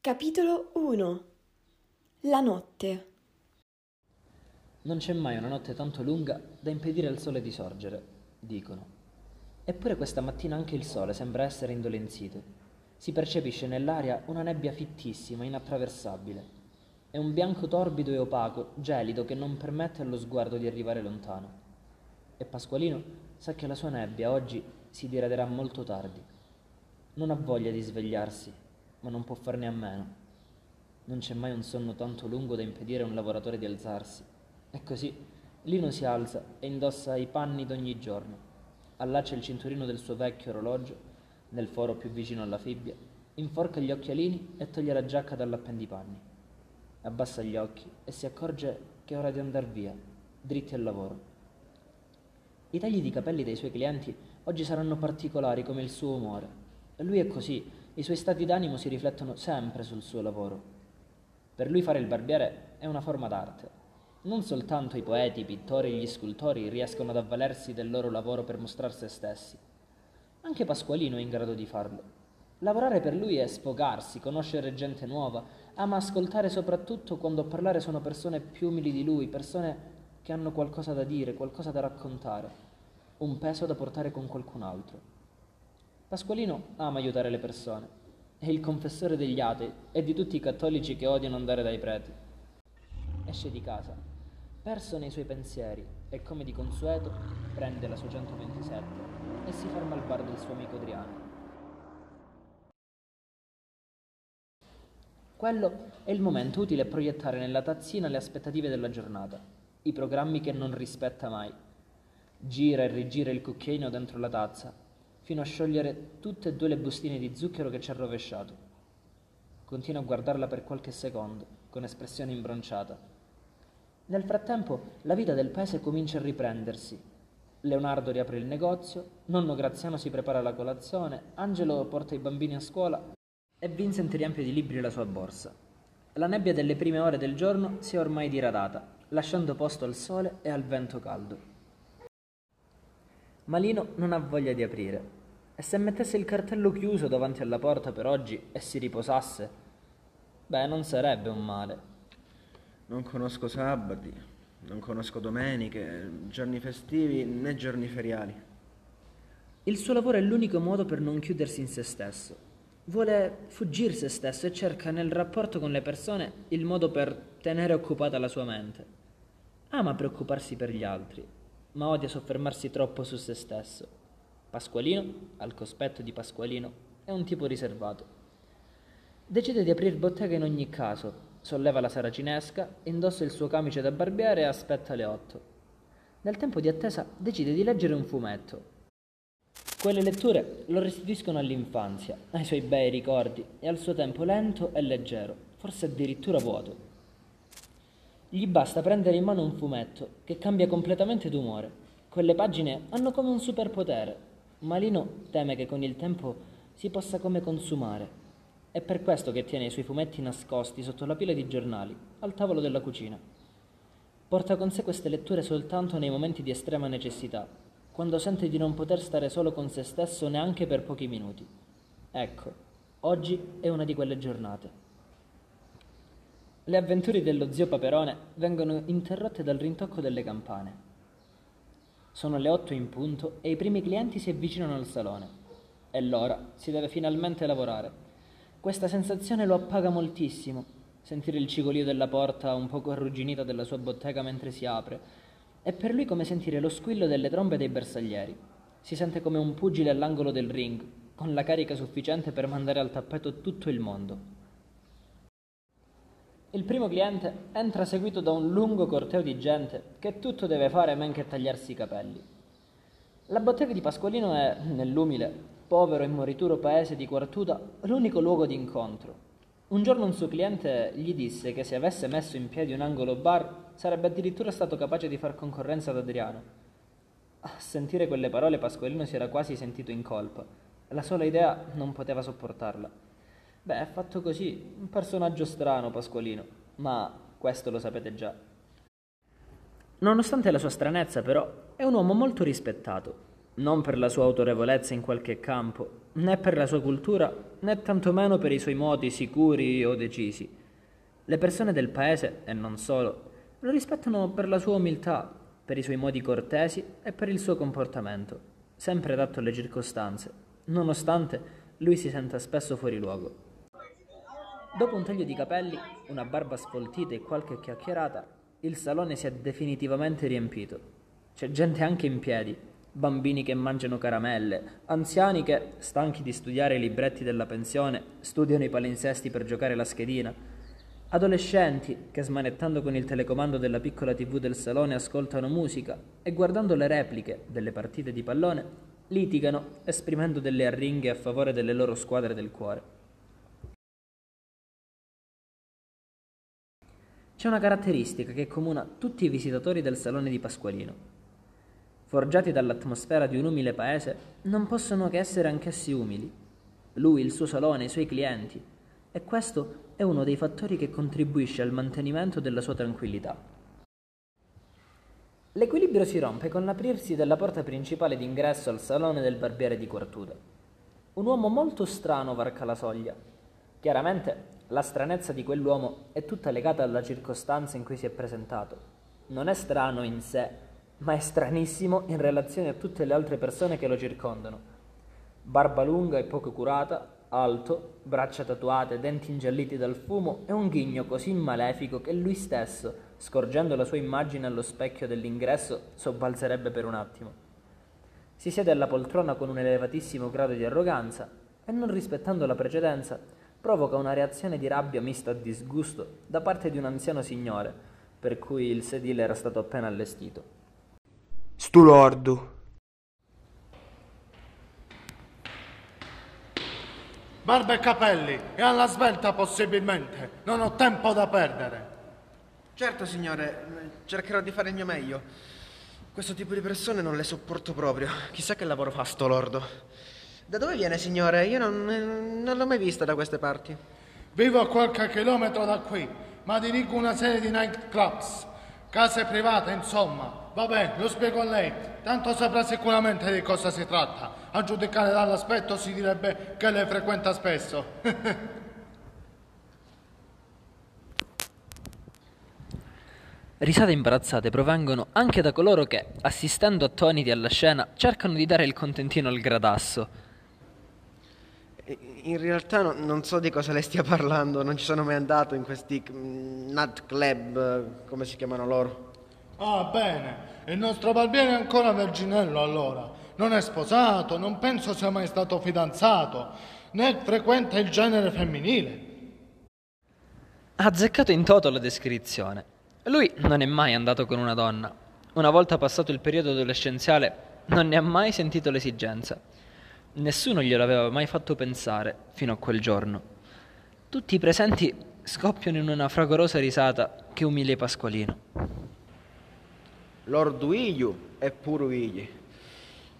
Capitolo 1 La notte Non c'è mai una notte tanto lunga da impedire al sole di sorgere, dicono. Eppure questa mattina anche il sole sembra essere indolenzito. Si percepisce nell'aria una nebbia fittissima, inattraversabile. È un bianco torbido e opaco, gelido, che non permette allo sguardo di arrivare lontano. E Pasqualino sa che la sua nebbia oggi si diraderà molto tardi. Non ha voglia di svegliarsi, ma non può farne a meno. Non c'è mai un sonno tanto lungo da impedire a un lavoratore di alzarsi. E così Lino si alza e indossa i panni d'ogni giorno. Allaccia il cinturino del suo vecchio orologio nel foro più vicino alla fibbia, inforca gli occhialini e toglie la giacca dall'appendipanni. Abbassa gli occhi e si accorge che è ora di andar via, dritti al lavoro. I tagli di capelli dei suoi clienti oggi saranno particolari come il suo umore. Lui è così, i suoi stati d'animo si riflettono sempre sul suo lavoro. Per lui fare il barbiere è una forma d'arte. Non soltanto i poeti, i pittori e gli scultori riescono ad avvalersi del loro lavoro per mostrare se stessi. Anche Pasqualino è in grado di farlo. Lavorare per lui è sfogarsi, conoscere gente nuova, ama ascoltare soprattutto quando a parlare sono persone più umili di lui, persone che hanno qualcosa da dire, qualcosa da raccontare, un peso da portare con qualcun altro. Pasqualino ama aiutare le persone, è il confessore degli atei e di tutti i cattolici che odiano andare dai preti. Esce di casa, perso nei suoi pensieri, e come di consueto prende la sua 127 e si ferma al bar del suo amico Adriano. Quello è il momento utile a proiettare nella tazzina le aspettative della giornata, i programmi che non rispetta mai. Gira e rigira il cucchiaino dentro la tazza, fino a sciogliere tutte e due le bustine di zucchero che ci ha rovesciato. Continua a guardarla per qualche secondo, con espressione imbronciata. Nel frattempo la vita del paese comincia a riprendersi. Leonardo riapre il negozio, nonno Graziano si prepara la colazione, Angelo porta i bambini a scuola e Vincent riempie di libri la sua borsa. La nebbia delle prime ore del giorno si è ormai diradata, lasciando posto al sole e al vento caldo. Malino non ha voglia di aprire. E se mettesse il cartello chiuso davanti alla porta per oggi e si riposasse? Beh, non sarebbe un male. Non conosco sabati, non conosco domeniche, giorni festivi né giorni feriali. Il suo lavoro è l'unico modo per non chiudersi in se stesso. Vuole fuggire se stesso e cerca nel rapporto con le persone il modo per tenere occupata la sua mente. Ama preoccuparsi per gli altri, ma odia soffermarsi troppo su se stesso. Pasqualino, al cospetto di Pasqualino, è un tipo riservato. Decide di aprire bottega in ogni caso, solleva la saracinesca, indossa il suo camice da barbiere e aspetta le otto. Nel tempo di attesa decide di leggere un fumetto, quelle letture lo restituiscono all'infanzia, ai suoi bei ricordi e al suo tempo lento e leggero, forse addirittura vuoto. Gli basta prendere in mano un fumetto che cambia completamente d'umore. Quelle pagine hanno come un superpotere. Malino teme che con il tempo si possa come consumare. È per questo che tiene i suoi fumetti nascosti sotto la pila di giornali, al tavolo della cucina. Porta con sé queste letture soltanto nei momenti di estrema necessità, quando sente di non poter stare solo con se stesso neanche per pochi minuti. Ecco, oggi è una di quelle giornate. Le avventure dello zio Paperone vengono interrotte dal rintocco delle campane. Sono le otto in punto e i primi clienti si avvicinano al salone. È l'ora, si deve finalmente lavorare. Questa sensazione lo appaga moltissimo. Sentire il cigolio della porta un poco arrugginita della sua bottega mentre si apre, è per lui come sentire lo squillo delle trombe dei bersaglieri. Si sente come un pugile all'angolo del ring, con la carica sufficiente per mandare al tappeto tutto il mondo. Il primo cliente entra seguito da un lungo corteo di gente che tutto deve fare men che tagliarsi i capelli. La bottega di Pasqualino è, nell'umile, povero e morituro paese di Quartuta, l'unico luogo di incontro. Un giorno un suo cliente gli disse che se avesse messo in piedi un angolo bar sarebbe addirittura stato capace di far concorrenza ad Adriano. A sentire quelle parole Pasqualino si era quasi sentito in colpa. La sola idea non poteva sopportarla. Beh, è fatto così, un personaggio strano Pasqualino, ma questo lo sapete già. Nonostante la sua stranezza, però, è un uomo molto rispettato, non per la sua autorevolezza in qualche campo, né per la sua cultura, né tantomeno per i suoi modi sicuri o decisi. Le persone del paese, e non solo, lo rispettano per la sua umiltà, per i suoi modi cortesi e per il suo comportamento, sempre adatto alle circostanze, nonostante lui si senta spesso fuori luogo. Dopo un taglio di capelli, una barba sfoltita e qualche chiacchierata, il salone si è definitivamente riempito. C'è gente anche in piedi, bambini che mangiano caramelle, anziani che, stanchi di studiare i libretti della pensione, studiano i palinsesti per giocare la schedina, adolescenti che smanettando con il telecomando della piccola tv del salone ascoltano musica e guardando le repliche delle partite di pallone litigano esprimendo delle arringhe a favore delle loro squadre del cuore. C'è una caratteristica che comuna tutti i visitatori del salone di Pasqualino forgiati dall'atmosfera di un umile paese, non possono che essere anch'essi umili. Lui, il suo salone, i suoi clienti. E questo è uno dei fattori che contribuisce al mantenimento della sua tranquillità. L'equilibrio si rompe con l'aprirsi della porta principale d'ingresso al salone del barbiere di Quartuda. Un uomo molto strano varca la soglia. Chiaramente la stranezza di quell'uomo è tutta legata alla circostanza in cui si è presentato. Non è strano in sé, ma è stranissimo in relazione a tutte le altre persone che lo circondano. Barba lunga e poco curata, alto, braccia tatuate, denti ingialliti dal fumo e un ghigno così malefico che lui stesso, scorgendo la sua immagine allo specchio dell'ingresso, sobbalzerebbe per un attimo. Si siede alla poltrona con un elevatissimo grado di arroganza e, non rispettando la precedenza, provoca una reazione di rabbia mista a disgusto da parte di un anziano signore, per cui il sedile era stato appena allestito. Stu lordo. Barba e capelli, e alla svelta possibilmente. Non ho tempo da perdere. Certo, signore, cercherò di fare il mio meglio. Questo tipo di persone non le sopporto proprio. Chissà che lavoro fa sto lordo. Da dove viene, signore? Io non, non l'ho mai vista da queste parti. Vivo a qualche chilometro da qui, ma dirigo una serie di nightclubs. Case private, insomma. Vabbè, lo spiego a lei. Tanto saprà sicuramente di cosa si tratta. A giudicare dall'aspetto si direbbe che le frequenta spesso. Risate imbarazzate provengono anche da coloro che, assistendo attoniti alla scena, cercano di dare il contentino al gradasso. In realtà no, non so di cosa lei stia parlando, non ci sono mai andato in questi mm, nut club, come si chiamano loro. Ah, bene. Il nostro barbiere è ancora verginello allora. Non è sposato, non penso sia mai stato fidanzato, né frequenta il genere femminile. Ha azzeccato in toto la descrizione. Lui non è mai andato con una donna. Una volta passato il periodo adolescenziale, non ne ha mai sentito l'esigenza. Nessuno glielo aveva mai fatto pensare fino a quel giorno. Tutti i presenti scoppiano in una fragorosa risata che umilia Pasqualino. Lord Uigliu e pure Uigli.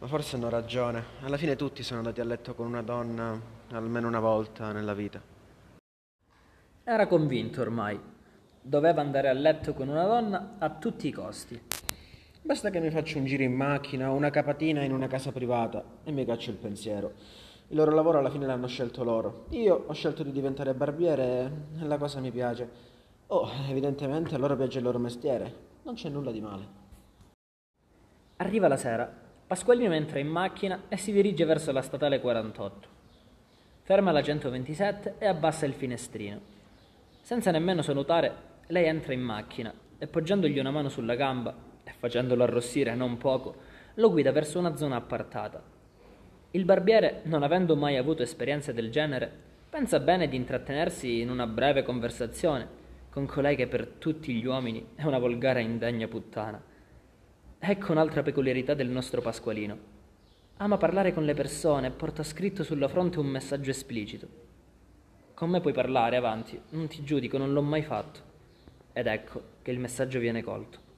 Ma forse hanno ragione. Alla fine tutti sono andati a letto con una donna almeno una volta nella vita. Era convinto ormai. Doveva andare a letto con una donna a tutti i costi. Basta che mi faccia un giro in macchina o una capatina in una casa privata e mi caccio il pensiero. Il loro lavoro alla fine l'hanno scelto loro. Io ho scelto di diventare barbiere e la cosa mi piace. Oh, evidentemente a loro piace il loro mestiere. Non c'è nulla di male. Arriva la sera. Pasqualino entra in macchina e si dirige verso la statale 48. Ferma la 127 e abbassa il finestrino. Senza nemmeno salutare, lei entra in macchina e poggiandogli una mano sulla gamba e facendolo arrossire non poco, lo guida verso una zona appartata. Il barbiere, non avendo mai avuto esperienze del genere, pensa bene di intrattenersi in una breve conversazione con colei che per tutti gli uomini è una volgare e indegna puttana. Ecco un'altra peculiarità del nostro Pasqualino. Ama parlare con le persone e porta scritto sulla fronte un messaggio esplicito. Con me puoi parlare, avanti, non ti giudico, non l'ho mai fatto. Ed ecco che il messaggio viene colto.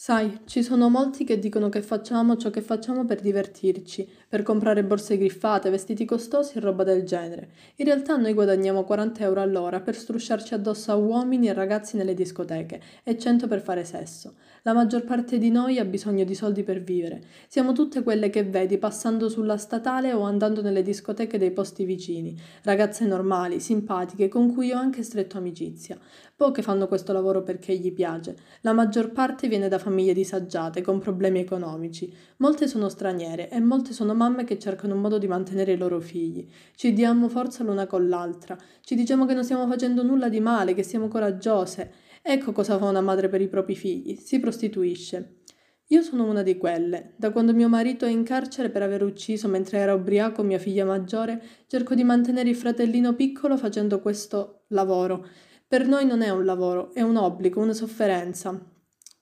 Sai, ci sono molti che dicono che facciamo ciò che facciamo per divertirci, per comprare borse griffate, vestiti costosi e roba del genere. In realtà noi guadagniamo 40 euro all'ora per strusciarci addosso a uomini e ragazzi nelle discoteche e 100 per fare sesso. La maggior parte di noi ha bisogno di soldi per vivere. Siamo tutte quelle che vedi passando sulla statale o andando nelle discoteche dei posti vicini. Ragazze normali, simpatiche, con cui ho anche stretto amicizia. Poche fanno questo lavoro perché gli piace. La maggior parte viene da famiglie disagiate, con problemi economici. Molte sono straniere e molte sono mamme che cercano un modo di mantenere i loro figli. Ci diamo forza l'una con l'altra. Ci diciamo che non stiamo facendo nulla di male, che siamo coraggiose. Ecco cosa fa una madre per i propri figli. Si prostituisce. Io sono una di quelle. Da quando mio marito è in carcere per aver ucciso mentre era ubriaco mia figlia maggiore, cerco di mantenere il fratellino piccolo facendo questo lavoro. Per noi non è un lavoro, è un obbligo, una sofferenza.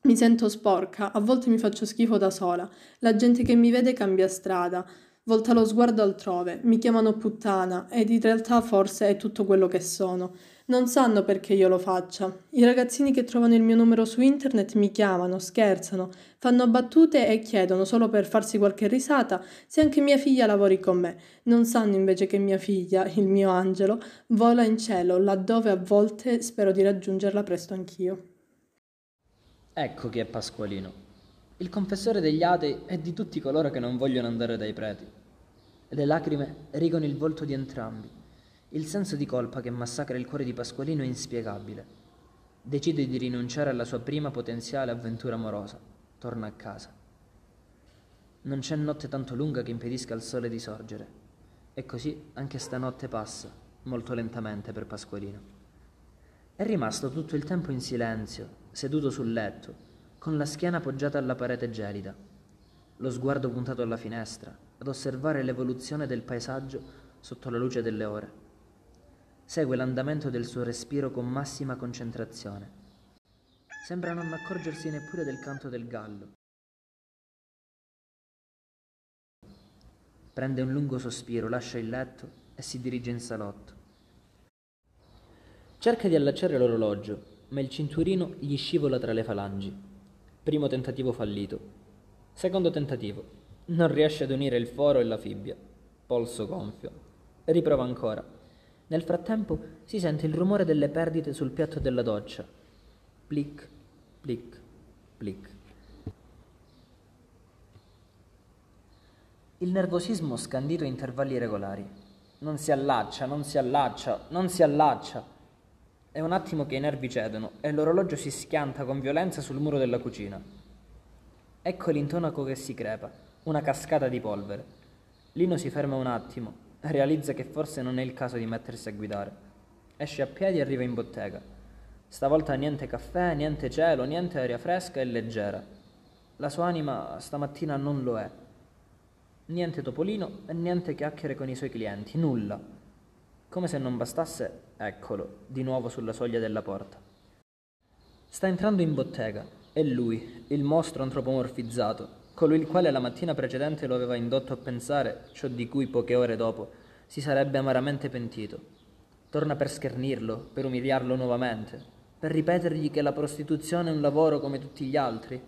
Mi sento sporca, a volte mi faccio schifo da sola. La gente che mi vede cambia strada, volta lo sguardo altrove, mi chiamano puttana ed in realtà forse è tutto quello che sono. Non sanno perché io lo faccia. I ragazzini che trovano il mio numero su internet mi chiamano, scherzano, fanno battute e chiedono solo per farsi qualche risata se anche mia figlia lavori con me. Non sanno invece che mia figlia, il mio angelo, vola in cielo, laddove a volte spero di raggiungerla presto anch'io. Ecco chi è Pasqualino. Il confessore degli atei e di tutti coloro che non vogliono andare dai preti. Le lacrime rigono il volto di entrambi. Il senso di colpa che massacra il cuore di Pasqualino è inspiegabile. Decide di rinunciare alla sua prima potenziale avventura amorosa. Torna a casa. Non c'è notte tanto lunga che impedisca al sole di sorgere. E così anche stanotte passa, molto lentamente per Pasqualino. È rimasto tutto il tempo in silenzio, seduto sul letto, con la schiena appoggiata alla parete gelida, lo sguardo puntato alla finestra, ad osservare l'evoluzione del paesaggio sotto la luce delle ore. Segue l'andamento del suo respiro con massima concentrazione. Sembra non accorgersi neppure del canto del gallo. Prende un lungo sospiro, lascia il letto e si dirige in salotto. Cerca di allacciare l'orologio, ma il cinturino gli scivola tra le falangi. Primo tentativo fallito. Secondo tentativo. Non riesce ad unire il foro e la fibbia. Polso gonfio. Riprova ancora. Nel frattempo si sente il rumore delle perdite sul piatto della doccia. Plic, plic, plic. Il nervosismo scandito a intervalli regolari. Non si allaccia, non si allaccia, non si allaccia. È un attimo che i nervi cedono e l'orologio si schianta con violenza sul muro della cucina. Ecco l'intonaco che si crepa, una cascata di polvere. Lino si ferma un attimo, realizza che forse non è il caso di mettersi a guidare. Esce a piedi e arriva in bottega. Stavolta niente caffè, niente cielo, niente aria fresca e leggera. La sua anima stamattina non lo è. Niente topolino e niente chiacchiere con i suoi clienti, nulla. Come se non bastasse, eccolo, di nuovo sulla soglia della porta. Sta entrando in bottega. È lui, il mostro antropomorfizzato, colui il quale la mattina precedente lo aveva indotto a pensare ciò di cui poche ore dopo si sarebbe amaramente pentito. Torna per schernirlo, per umiliarlo nuovamente, per ripetergli che la prostituzione è un lavoro come tutti gli altri,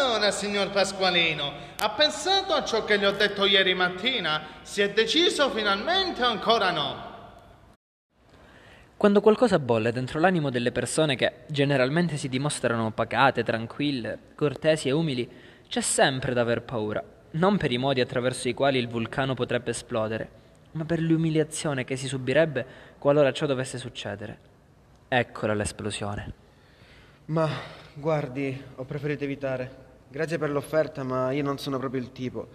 allora, signor Pasqualino, ha pensato a ciò che gli ho detto ieri mattina? Si è deciso finalmente o ancora no? Quando qualcosa bolle dentro l'animo delle persone che generalmente si dimostrano pacate, tranquille, cortesi e umili, c'è sempre da aver paura, non per i modi attraverso i quali il vulcano potrebbe esplodere, ma per l'umiliazione che si subirebbe qualora ciò dovesse succedere. Eccola l'esplosione. Ma guardi, ho preferito evitare. Grazie per l'offerta, ma io non sono proprio il tipo.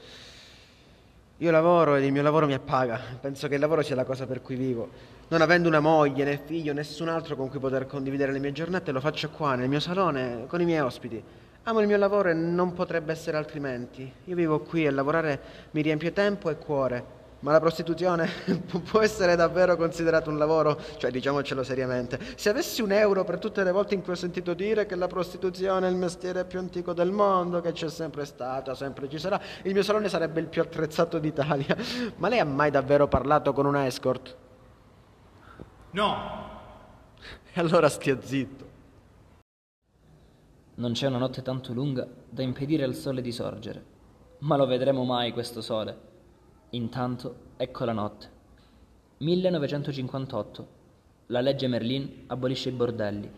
Io lavoro ed il mio lavoro mi appaga. Penso che il lavoro sia la cosa per cui vivo. Non avendo una moglie, né figlio, nessun altro con cui poter condividere le mie giornate, lo faccio qua, nel mio salone, con i miei ospiti. Amo il mio lavoro e non potrebbe essere altrimenti. Io vivo qui e lavorare mi riempie tempo e cuore, Ma la prostituzione può essere davvero considerata un lavoro? Cioè, diciamocelo seriamente. Se avessi un euro per tutte le volte in cui ho sentito dire che la prostituzione è il mestiere più antico del mondo, che c'è sempre stata, sempre ci sarà, il mio salone sarebbe il più attrezzato d'Italia. Ma lei ha mai davvero parlato con una escort? No, E allora stia zitto. Non c'è una notte tanto lunga da impedire al sole di sorgere. Ma lo vedremo mai questo sole. Intanto, ecco la notte. 1958. La legge Merlin abolisce i bordelli.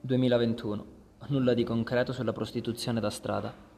2021. Nulla di concreto sulla prostituzione da strada.